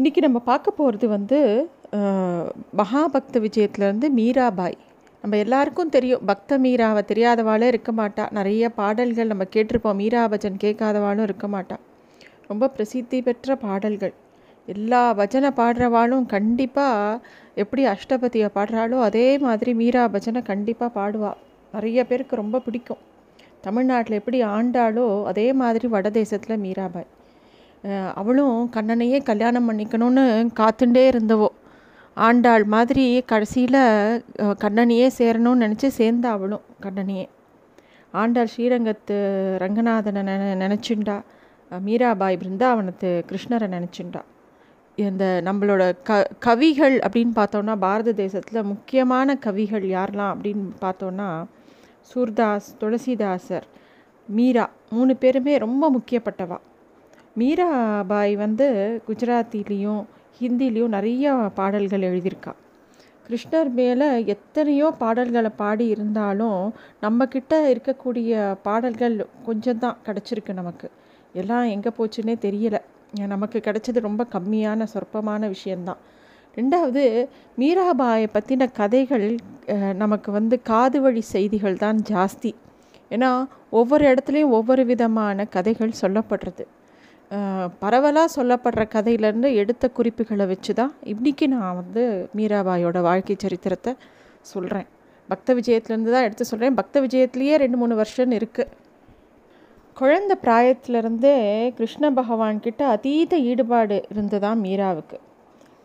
இன்றைக்கி நம்ம பார்க்க போகிறது வந்து மகாபக்த விஜயத்துலேருந்து மீராபாய். நம்ம எல்லாருக்கும் தெரியும் பக்த மீராவை தெரியாதவாளே இருக்க மாட்டா. நிறைய பாடல்கள் நம்ம கேட்டிருப்போம் மீரா பஜன் கேட்காதவாளும் இருக்க மாட்டா. ரொம்ப பிரசித்தி பெற்ற பாடல்கள். எல்லா பஜனை பாடுறவாளும் கண்டிப்பாக எப்படி அஷ்டபதியை பாடுறாளோ அதே மாதிரி மீரா பஜனை கண்டிப்பாக பாடுவாள் நிறைய பேருக்கு ரொம்ப பிடிக்கும். தமிழ்நாட்டில் எப்படி ஆண்டாளோ அதே மாதிரி வடதேசத்தில் மீராபாய். அவளும் கண்ணனையே கல்யாணம் பண்ணிக்கணும்னு காத்துண்டே இருந்தவோ. ஆண்டாள் மாதிரி கடைசியில் கண்ணனையே சேரணும்னு நினச்சி சேர்ந்தா அவளும் கண்ணனையே. ஆண்டாள் ஸ்ரீரங்கத்து ரங்கநாதனை நினை நினச்சிண்டா. மீராபாய் பிருந்தாவனத்து கிருஷ்ணரை நினச்சிண்டா. இந்த நம்மளோட க கவிகள் அப்படின்னு பார்த்தோன்னா பாரத தேசத்தில் முக்கியமான கவிகள் யாரெல்லாம் அப்படின்னு பார்த்தோன்னா சூர்தாஸ் துளசிதாசர் மீரா மூணு பேருமே ரொம்ப முக்கியப்பட்டவா. மீராபாய் வந்து குஜராத்திலையும் ஹிந்திலையும் நிறைய பாடல்கள் எழுதியிருக்கா. கிருஷ்ணர் மேலே எத்தனையோ பாடல்களை பாடி இருந்தாலும் நம்மக்கிட்ட இருக்கக்கூடிய பாடல்கள் கொஞ்சம் தான் கிடச்சிருக்கு நமக்கு. எல்லாம் எங்கே போச்சுன்னே தெரியல. நமக்கு கிடைச்சது ரொம்ப கம்மியான சொற்பமான விஷயந்தான் ரெண்டாவது மீராபாயை பற்றின கதைகள் நமக்கு வந்து காது வழி செய்திகள் தான் ஜாஸ்தி. ஏன்னா ஒவ்வொரு இடத்துலையும் ஒவ்வொரு விதமான கதைகள் சொல்லப்படுறது. பரவலாக சொல்லப்படுற கதையிலேருந்து எடுத்த குறிப்புகளை வச்சு தான் இன்றைக்கி நான் வந்து மீராபாயோட வாழ்க்கை சரித்திரத்தை சொல்கிறேன் பக்த விஜயத்துலேருந்து தான் எடுத்து சொல்கிறேன் பக்த விஜயத்துலேயே ரெண்டு மூணு வருஷம் இருக்குது குழந்த பிராயத்திலிருந்தே கிருஷ்ண பகவான்கிட்ட அதீத ஈடுபாடு இருந்ததா மீராவுக்கு.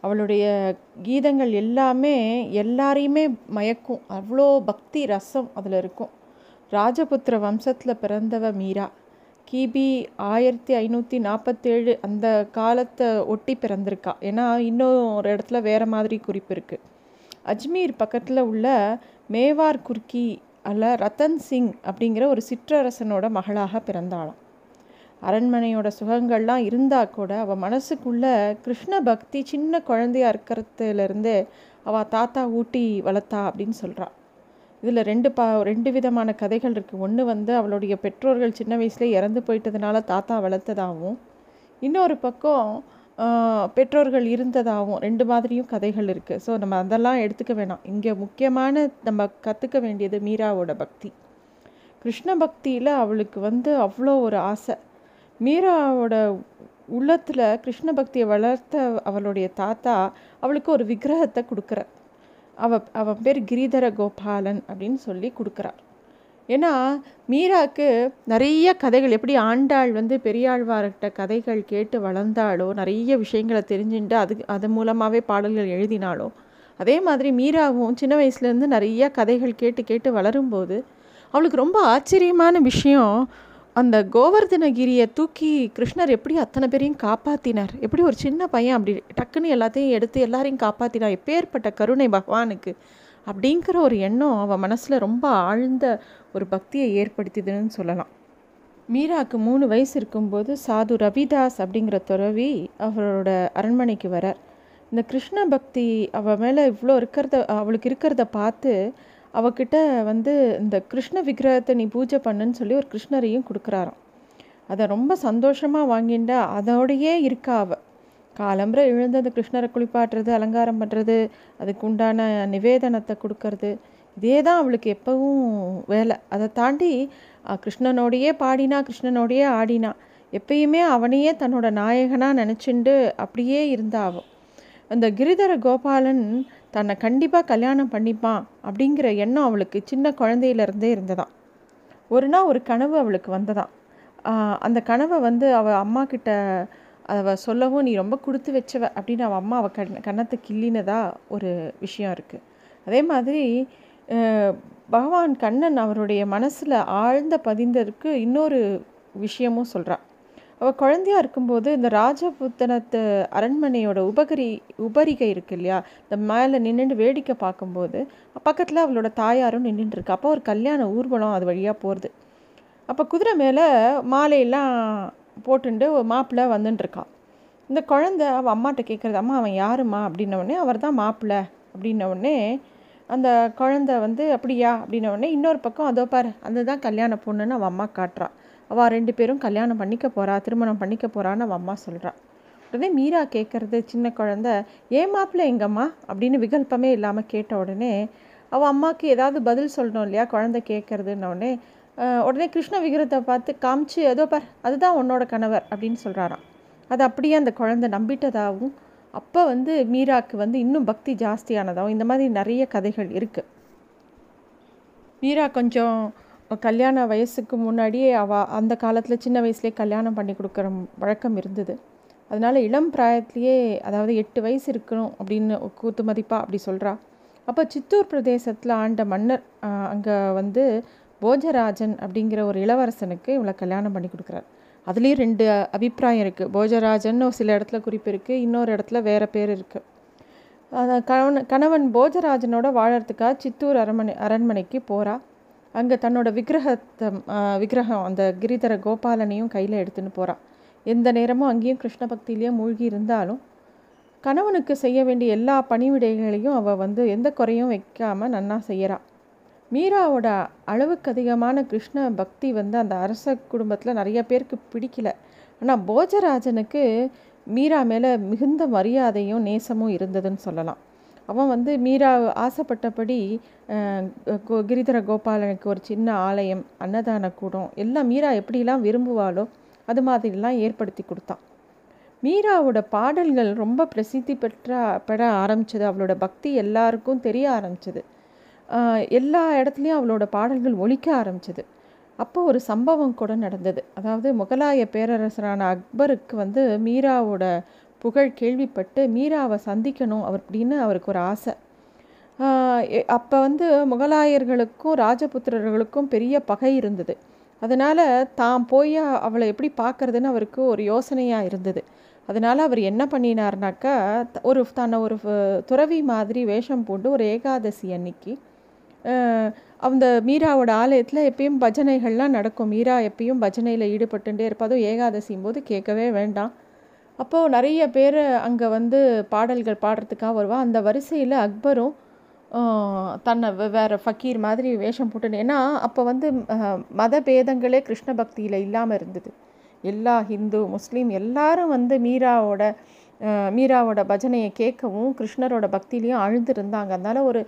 அவளுடைய கீதங்கள் எல்லாமே எல்லாரையுமே மயக்கும். அவ்வளோ பக்தி ரசம் அதில் இருக்கும். ராஜபுத்திர வம்சத்தில் பிறந்தவ மீரா. கிபி ஆயிரத்தி ஐநூற்றி நாற்பத்தேழு அந்த காலத்தை ஒட்டி பிறந்திருக்கா. ஏன்னா இன்னும் ஒரு இடத்துல வேறு மாதிரி குறிப்பு இருக்குது அஜ்மீர் பக்கத்தில் உள்ள மேவார் குர்கி அல்ல ரத்தன் சிங் அப்படிங்கிற ஒரு சிற்றரசனோட மகளாக பிறந்தாளாம். அரண்மனையோட சுகங்கள்லாம் இருந்தால் கூட அவள் மனசுக்குள்ளே கிருஷ்ண பக்தி சின்ன குழந்தையா இருக்கிறதுலேருந்தே அவள் தாத்தா ஊட்டி வளர்த்தா அப்படின்னு சொல்கிறாள் இதில் ரெண்டு பா ரெண்டு விதமான கதைகள் இருக்குது ஒன்று வந்து அவளுடைய பெற்றோர்கள் சின்ன வயசுலேயே இறந்து போயிட்டதுனால தாத்தா வளர்த்ததாகவும் இன்னொரு பக்கம் பெற்றோர்கள் இருந்ததாகவும் ரெண்டு மாதிரியும் கதைகள் இருக்குது ஸோ நம்ம அதெல்லாம் எடுத்துக்க வேணாம். இங்கே முக்கியமான நம்ம கற்றுக்க வேண்டியது மீராவோட பக்தி. கிருஷ்ண பக்தியில் அவளுக்கு வந்து அவ்வளோ ஒரு ஆசை. மீராவோட உள்ளத்தில் கிருஷ்ண பக்தியை வளர்த்த அவளுடைய தாத்தா அவளுக்கு ஒரு விக்கிரகத்தை கொடுக்குற அவ அவன் பேர் கிரிதர கோபாலன் அப்படின்னு சொல்லி கொடுக்குறார். ஏன்னா மீராக்கு நிறைய கதைகள் எப்படி ஆண்டாள் வந்து பெரியாழ்வார்கிட்ட கதைகள் கேட்டு வளர்ந்தாலோ நிறைய விஷயங்களை தெரிஞ்சுட்டு அது அது மூலமாகவே பாடல்கள் எழுதினாலோ அதே மாதிரி மீராவும் சின்ன வயசுலேருந்து நிறைய கதைகள் கேட்டு கேட்டு வளரும்போது அவளுக்கு ரொம்ப ஆச்சரியமான விஷயம் அந்த கோவர்தனகிரியை தூக்கி கிருஷ்ணர் எப்படி அத்தனை பேரையும் காப்பாற்றினார் எப்படி ஒரு சின்ன பையன் அப்படி டக்குன்னு எல்லாத்தையும் எடுத்து எல்லாரையும் காப்பாற்றினார் எப்பேற்பட்ட கருணை பகவானுக்கு. அப்படிங்கிற ஒரு எண்ணம் அவன் மனசில் ரொம்ப ஆழ்ந்த ஒரு பக்தியை ஏற்படுத்திதுன்னு சொல்லலாம். மீராக்கு மூணு வயசு இருக்கும்போது சாது ரவிதாஸ் அப்படிங்கிற துறவி அவரோட அரண்மனைக்கு வரார். இந்த கிருஷ்ண பக்தி அவள் மேலே இவ்வளோ இருக்கிறத அவளுக்கு இருக்கிறத பார்த்து அவகிட்ட வந்து இந்த கிருஷ்ண விக்கிரகத்தை நீ பூஜை பண்ணுன்னு சொல்லி ஒரு கிருஷ்ணரையும் கொடுக்குறாராம். அதை ரொம்ப சந்தோஷமாக வாங்கிண்டா அதோடையே இருக்கா அவ. காலம்புற எழுந்து அந்த கிருஷ்ணரை குளிப்பாட்டுறது அலங்காரம் பண்ணுறது அதுக்கு உண்டான நிவேதனத்தை கொடுக்கறது. இதே தான் அவளுக்கு எப்பவும் வேலை. அதை தாண்டி கிருஷ்ணனோடையே பாடினா கிருஷ்ணனோடையே ஆடினா எப்பயுமே அவனையே தன்னோட நாயகனாக நினச்சிண்டு அப்படியே இருந்தாவும் அந்த கிரிதர கோபாலன் தன்னை கண்டிப்பாக கல்யாணம் பண்ணிப்பான் அப்படிங்கிற எண்ணம் அவளுக்கு சின்ன குழந்தையிலேருந்தே இருந்ததாம். ஒரு நாள் ஒரு கனவு அவளுக்கு வந்ததாம். அந்த கனவை வந்து அவள் அம்மா கிட்ட அவ சொல்லவும் நீ ரொம்ப கொடுத்து வச்சவ அப்படின்னு அவள் அம்மா அவள் கண் கன்னத்தை கிள்ளினதா ஒரு விஷயம் இருக்குது அதே மாதிரி பகவான் கண்ணன் அவருடைய மனசில் ஆழ்ந்த பதிந்ததற்கு இன்னொரு விஷயமும் சொல்கிறான் அவள் குழந்தையா இருக்கும்போது இந்த ராஜபுத்தனத்து அரண்மனையோட உபகரி உபரிகை இருக்கு இல்லையா? இந்த மேலே நின்றுட்டு வேடிக்கை பார்க்கும்போது பக்கத்தில் அவளோட தாயாரும் நின்றுட்டுருக்கு அப்போ ஒரு கல்யாண ஊர்வலம் அது வழியாக போகிறது அப்போ குதிரை மேலே மாலையெல்லாம் போட்டுண்டு ஒரு மாப்பிள்ளை வந்துட்டுருக்கான் இந்த குழந்தை அவள் அம்மாட்ட கேட்குறது அம்மா அவன் யாரும்மா? அப்படின்னவுடனே அவர் தான் மாப்பிள்ளை. அப்படின்னவுடனே அந்த குழந்தை வந்து அப்படியா? அப்படின்னவுடனே இன்னொரு பக்கம் அதோ பாரு அந்த தான் கல்யாண பொண்ணுன்னு அவள் அம்மா காட்டுறான் அவள் ரெண்டு பேரும் கல்யாணம் பண்ணிக்க போகிறா திருமணம் பண்ணிக்க போகிறான்னு அவள் அம்மா சொல்கிறா உடனே மீரா கேட்குறது சின்ன குழந்த ஏன் மாப்பிள்ளை எங்கம்மா? அப்படின்னு விகல்பமே இல்லாமல் கேட்ட உடனே அவள் அம்மாவுக்கு ஏதாவது பதில் சொல்லணும் இல்லையா குழந்தை கேட்குறதுன்ன உடனே உடனே கிருஷ்ண விக்கிரத்தை பார்த்து காமிச்சு ஏதோ பார் அதுதான் உன்னோட கணவர் அப்படின்னு சொல்கிறாராம் அது அப்படியே அந்த குழந்தை நம்பிட்டதாகவும் அப்போ வந்து மீராக்கு வந்து இன்னும் பக்தி ஜாஸ்தியானதாகவும் இந்த மாதிரி நிறைய கதைகள் இருக்குது மீரா கொஞ்சம் கல்யாண வயசுக்கு முன்னாடியே அவள் அந்த காலத்தில் சின்ன வயசுலேயே கல்யாணம் பண்ணி கொடுக்குற வழக்கம் இருந்தது. அதனால் இளம் பிராயத்திலேயே அதாவது எட்டு வயசு இருக்கணும் அப்படின்னு கூத்து மதிப்பாக அப்படி சொல்கிறா அப்போ சித்தூர் பிரதேசத்தில் ஆண்ட மன்னர் அங்கே வந்து போஜராஜன் அப்படிங்கிற ஒரு இளவரசனுக்கு இவளை கல்யாணம் பண்ணி கொடுக்குறார். அதுலேயும் ரெண்டு அபிப்பிராயம் இருக்குது போஜராஜன் சில இடத்துல குறிப்பு இருக்குது இன்னொரு இடத்துல வேறு பேர் இருக்குது கணவன் கணவன் போஜராஜனோட வாழறதுக்காக சித்தூர் அரண்மனை அரண்மனைக்கு போகிறா அங்கே தன்னோட விக்கிரகத்தை விக்கிரகம் அந்த கிரிதர கோபாலனையும் கையில் எடுத்துன்னு போகிறாள் எந்த நேரமும் அங்கேயும் கிருஷ்ண பக்தியிலேயே மூழ்கி இருந்தாலும் கணவனுக்கு செய்ய வேண்டிய எல்லா பணிவிடைகளையும் அவள் வந்து எந்த குறையும் வைக்காமல் நன்னா செய்கிறாள் மீராவோட அளவுக்கு அதிகமான கிருஷ்ண பக்தி வந்து அந்த அரச குடும்பத்தில் நிறைய பேருக்கு பிடிக்கல. ஆனால் போஜராஜனுக்கு மீரா மேலே மிகுந்த மரியாதையும் நேசமும் இருந்ததுன்னு சொல்லலாம். அவன் வந்து மீரா ஆசைப்பட்டபடி கிரிதர கோபாலனுக்கு ஒரு சின்ன ஆலயம் அன்னதான கூடம் எல்லாம் மீரா எப்படிலாம் விரும்புவாளோ அது மாதிரிலாம் ஏற்படுத்தி கொடுத்தான். மீராவோட பாடல்கள் ரொம்ப பிரசித்தி பெற்ற பெற ஆரம்பிச்சது அவளோட பக்தி எல்லாருக்கும் தெரிய ஆரம்பிச்சது. எல்லா இடத்துலையும் அவளோட பாடல்கள் ஒழிக்க ஆரம்பிச்சது. அப்போ ஒரு சம்பவம் கூட நடந்தது. அதாவது முகலாய பேரரசரான அக்பருக்கு வந்து மீராவோட புகழ் கேள்விப்பட்டு மீராவை சந்திக்கணும் அவர் அப்படின்னு அவருக்கு ஒரு ஆசை. அப்போ வந்து முகலாயர்களுக்கும் ராஜபுத்திரர்களுக்கும் பெரிய பகை இருந்தது. அதனால் தான் போய் அவளை எப்படி பார்க்குறதுன்னு அவருக்கு ஒரு யோசனையாக இருந்தது. அதனால் அவர் என்ன பண்ணினார்னாக்கா ஒரு தன்னை ஒரு துறவி மாதிரி வேஷம் பூண்டு ஒரு ஏகாதசி அன்னைக்கு அந்த மீராவோட ஆலயத்தில் எப்பயும் பஜனைகள்லாம் நடக்கும். மீரா எப்பயும் பஜனையில் ஈடுபட்டுட்டே இருப்பதும் ஏகாதசியும் போது கேட்கவே வேண்டாம். அப்போது நிறைய பேர் அங்கே வந்து பாடல்கள் பாடுறதுக்காக வருவா. அந்த வரிசையில் அக்பரும் தன்னை வேறு ஃபக்கீர் மாதிரி வேஷம் போட்டுன்னு ஏன்னா அப்போ வந்து மத பேதங்களே கிருஷ்ண பக்தியில் இல்லாமல் இருந்தது. எல்லா ஹிந்து முஸ்லீம் எல்லாரும் வந்து மீராவோட மீராவோட பஜனையை கேட்கவும் கிருஷ்ணரோட பக்தியிலையும் அழுந்திருந்தாங்க. அதனால் ஒரு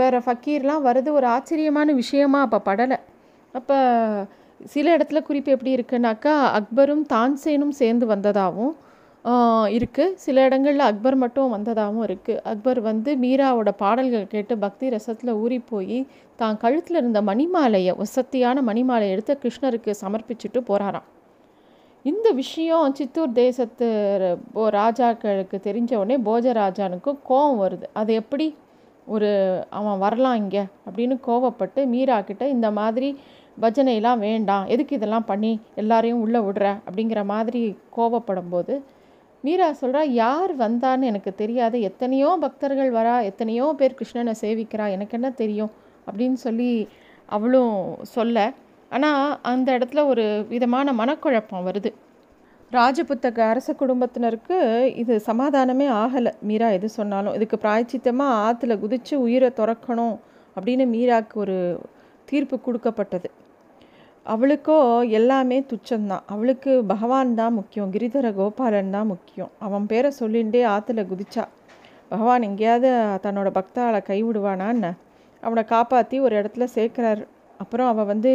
வேறு ஃபக்கீர்லாம் வருது ஒரு ஆச்சரியமான விஷயமா அப்போ படலை. அப்போ சில இடத்துல குறிப்பு எப்படி இருக்குனாக்கா அக்பரும் தான்சேனும் சேர்ந்து வந்ததாகவும் இருக்குது சில இடங்களில் அக்பர் மட்டும் வந்ததாகவும் இருக்குது அக்பர் வந்து மீராவோட பாடல்கள் கேட்டு பக்தி ரசத்தில் ஊறி போய் தான் கழுத்தில் இருந்த மணிமாலையை வசத்தியான மணிமாலையை எடுத்து கிருஷ்ணருக்கு சமர்ப்பிச்சுட்டு போகிறாராம் இந்த விஷயம் சித்தூர் தேசத்து ராஜாக்களுக்கு தெரிஞ்ச உடனே போஜராஜானுக்கும் கோவம் வருது. அது எப்படி? ஒரு அவன் வரலாம் இங்கே அப்படின்னு கோவப்பட்டு மீரா கிட்ட இந்த மாதிரி பஜனைலாம் வேண்டாம். எதுக்கு இதெல்லாம் பண்ணி எல்லாரையும் உள்ளே விடுற? அப்படிங்கிற மாதிரி கோவப்படும் போது மீரா சொல்கிறா யார் வந்தான்னு எனக்கு தெரியாது. எத்தனையோ பக்தர்கள் வரா எத்தனையோ பேர் கிருஷ்ணனை சேவிக்கிறா. எனக்கு என்ன தெரியும்? அப்படின்னு சொல்லி அவளும் சொல்ல. ஆனால் அந்த இடத்துல ஒரு விதமான மனக்குழப்பம் வருது. ராஜபுத்தக அரச குடும்பத்தினருக்கு இது சமாதானமே ஆகலை. மீரா எது சொன்னாலும் இதுக்கு பிராய்ச்சித்தமாக ஆற்றுல குதித்து உயிரை துறக்கணும். அப்படின்னு மீராவுக்கு ஒரு தீர்ப்பு கொடுக்கப்பட்டது. அவளுக்கோ எல்லாமே துச்சம்தான். அவளுக்கு பகவான் தான் முக்கியம். கிரிதர கோபாலன் தான் முக்கியம். அவன் பேரை சொல்லிகிட்டே ஆற்றுல குதிச்சா. பகவான் எங்கேயாவது தன்னோட பக்தாளை கைவிடுவானான்னு அவனை காப்பாற்றி ஒரு இடத்துல சேர்க்குறாரு. அப்புறம் அவள் வந்து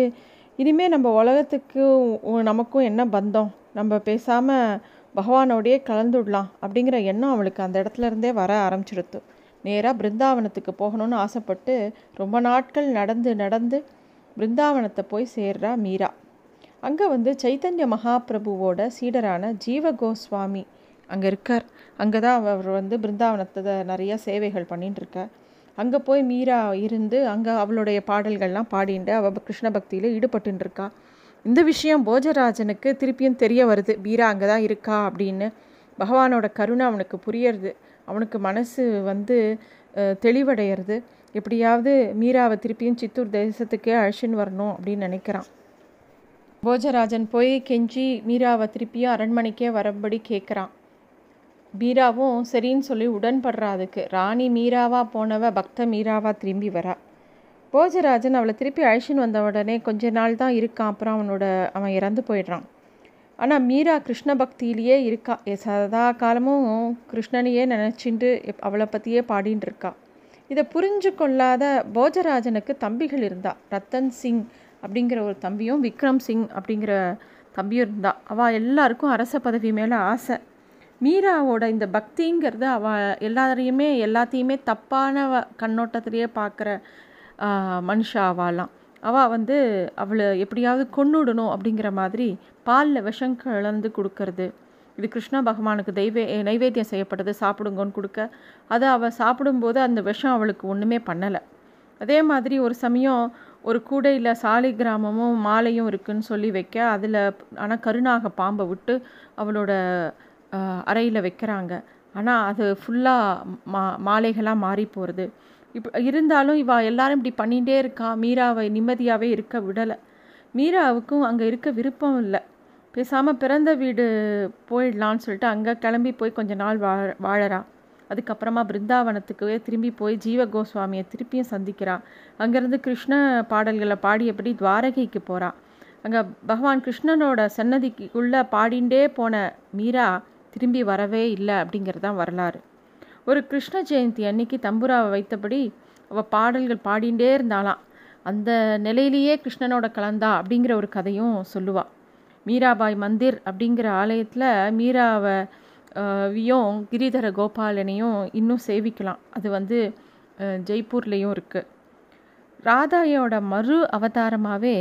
இனிமேல் நம்ம உலகத்துக்கும் நமக்கும் என்ன பந்தம்? நம்ம பேசாமல் பகவானோடையே கலந்துடலாம் அப்படிங்கிற எண்ணம் அவளுக்கு அந்த இடத்துல இருந்தே வர ஆரம்பிச்சிருத்து நேராக பிருந்தாவனத்துக்கு போகணும்னு ஆசைப்பட்டு ரொம்ப நாட்கள் நடந்து நடந்து பிருந்தாவனத்தை போய் சேர்றா மீரா. அங்கே வந்து சைத்தன்ய மகாபிரபுவோட சீடரான ஜீவ கோஸ்வாமி அங்கே இருக்கார். அங்கே தான் அவர் வந்து பிருந்தாவனத்தை நிறையா சேவைகள் பண்ணிட்டு இருக்கார் அங்கே போய் மீரா இருந்து அங்கே அவளுடைய பாடல்கள்லாம் பாடிண்டு அவள் கிருஷ்ண பக்தியில் ஈடுபட்டு இருக்கா இந்த விஷயம் போஜராஜனுக்கு திருப்பியும் தெரிய வருது. மீரா அங்கே தான் இருக்கா அப்படின்னு பகவானோட கருணை அவனுக்கு புரியறது. அவனுக்கு மனசு வந்து தெளிவடையிறது. எப்படியாவது மீராவை திருப்பியும் சித்தூர் தேசத்துக்கே அழைச்சின்னு வரணும் அப்படின்னு நினைக்கிறான். போஜராஜன் போய் கெஞ்சி மீராவை திருப்பியும் அரண்மனைக்கே வரபடி கேட்குறான். மீராவும் சரின்னு சொல்லி உடன்படுறா அதுக்கு. ராணி மீராவாக போனவ பக்த மீராவாக திரும்பி வரா. போஜராஜன் அவளை திருப்பி அழைச்சின்னு வந்த உடனே கொஞ்ச நாள் தான் இருக்கான். அப்புறம் அவனோட அவன் இறந்து போயிடுறான். ஆனால் மீரா கிருஷ்ண பக்தியிலேயே இருக்கா. சதா காலமும் கிருஷ்ணனையே நினச்சிட்டு அவளை பற்றியே பாடின்னு இருக்கா. இதை புரிஞ்சு கொள்ளாத போஜராஜனுக்கு தம்பிகள் இருந்தா. ரத்தன் சிங் அப்படிங்கிற ஒரு தம்பியும் விக்ரம் சிங் அப்படிங்கிற தம்பியும் இருந்தா. அவள் எல்லாருக்கும் அரச பதவி மேலே ஆசை. மீராவோட இந்த பக்திங்கிறது அவள் எல்லாரையுமே எல்லாத்தையுமே தப்பான கண்ணோட்டத்திலேயே பார்க்குற மனுஷா ஆவாலாம் அவள் வந்து அவளை எப்படியாவது கொண்டுடணும் அப்படிங்கிற மாதிரி பாலில் விஷம் கலந்து கொடுக்கறது. இது கிருஷ்ண பகவானுக்கு தெய்வே நைவேத்தியம் செய்யப்பட்டது சாப்பிடுங்கன்னு கொடுக்க. அதை அவள் சாப்பிடும்போது அந்த விஷம் அவளுக்கு ஒன்றுமே பண்ணலை. அதே மாதிரி ஒரு சமயம் ஒரு கூடையில் சாலை கிராமமும் மாலையும் இருக்குன்னு சொல்லி வைக்க அதில் ஆனால் கருணாக பாம்பை விட்டு அவளோட அறையில் வைக்கிறாங்க. ஆனால் அது ஃபுல்லாக மா மாலைகளாக மாறி போகிறது இப்போ இருந்தாலும் இவா எல்லாரும் இப்படி பண்ணிகிட்டே இருக்கா. மீராவை நிம்மதியாகவே இருக்க விடலை. மீராவுக்கும் அங்கே இருக்க விருப்பம் இல்லை. பேசாமல் பிறந்த வீடு போயிடலான்னு சொல்லிட்டு அங்கே கிளம்பி போய் கொஞ்ச நாள் வாழ வாழறா. அதுக்கப்புறமா பிருந்தாவனத்துக்கு திரும்பி போய் ஜீவ கோஸ்வாமியை திருப்பியும் சந்திக்கிறா. அங்கேருந்து கிருஷ்ண பாடல்களை பாடியபடி துவாரகைக்கு போகிறா அங்கே பகவான் கிருஷ்ணனோட சன்னதிக்குள்ளே பாடிண்டே போன மீரா திரும்பி வரவே இல்லை அப்படிங்கிறது தான் வரலாறு. ஒரு கிருஷ்ண ஜெயந்தி அன்னைக்கு தம்புராவை வைத்தபடி அவள் பாடல்கள் பாடிண்டே இருந்தாலாம் அந்த நிலையிலேயே கிருஷ்ணனோட கலந்தா அப்படிங்கிற ஒரு கதையும் சொல்லுவாள் மீராபாய் மந்திர் அப்படிங்கிற ஆலயத்தில் மீராவை வியும் கிரிதர கோபாலனையும் இன்னும் சேவிக்கலாம். அது வந்து ஜெய்ப்பூர்லேயும் இருக்குது ராதாயோட மறு அவதாரமாகவே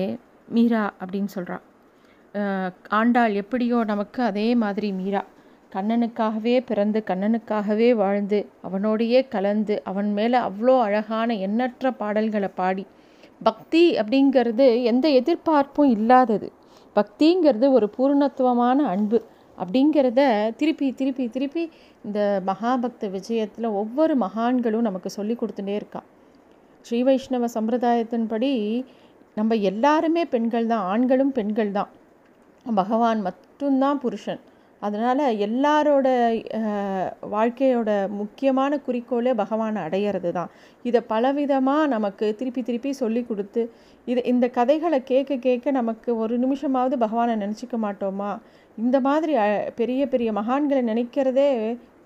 மீரா அப்படின்னு சொல்கிறான் ஆண்டாள் எப்படியோ நமக்கு அதே மாதிரி மீரா. கண்ணனுக்காகவே பிறந்து கண்ணனுக்காகவே வாழ்ந்து அவனோடையே கலந்து அவன் மேலே அவ்வளோ அழகான எண்ணற்ற பாடல்களை பாடி. பக்தி அப்படிங்கிறது எந்த எதிர்பார்ப்பும் இல்லாதது. பக்திங்கிறது ஒரு பூர்ணத்துவமான அன்பு அப்படிங்கிறத திருப்பி திருப்பி திருப்பி இந்த மகாபக்த விஜயத்தில் ஒவ்வொரு மகான்களும் நமக்கு சொல்லி கொடுத்துட்டே இருக்கா. ஸ்ரீ வைஷ்ணவ சம்பிரதாயத்தின்படி நம்ம எல்லாருமே பெண்கள் தான் ஆண்களும் பெண்கள் தான் பகவான் மட்டும்தான் புருஷன். அதனால் எல்லாரோட வாழ்க்கையோட முக்கியமான குறிக்கோளே பகவானை அடையிறது தான். இதை பலவிதமாக நமக்கு திருப்பி திருப்பி சொல்லி கொடுத்து இது இந்த கதைகளை கேட்க கேட்க நமக்கு ஒரு நிமிஷமாவது பகவானை நினச்சிக்க மாட்டோமா? இந்த மாதிரி பெரிய பெரிய மகான்களை நினைக்கிறதே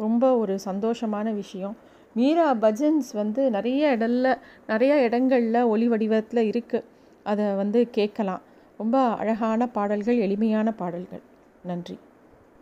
ரொம்ப ஒரு சந்தோஷமான விஷயம். மீரா பஜன்ஸ் வந்து நிறைய இடல்ல நிறைய இடங்களில் ஒளி வடிவத்தில் இருக்குது அதை வந்து கேட்கலாம் ரொம்ப அழகான பாடல்கள் எளிமையான பாடல்கள். நன்றி.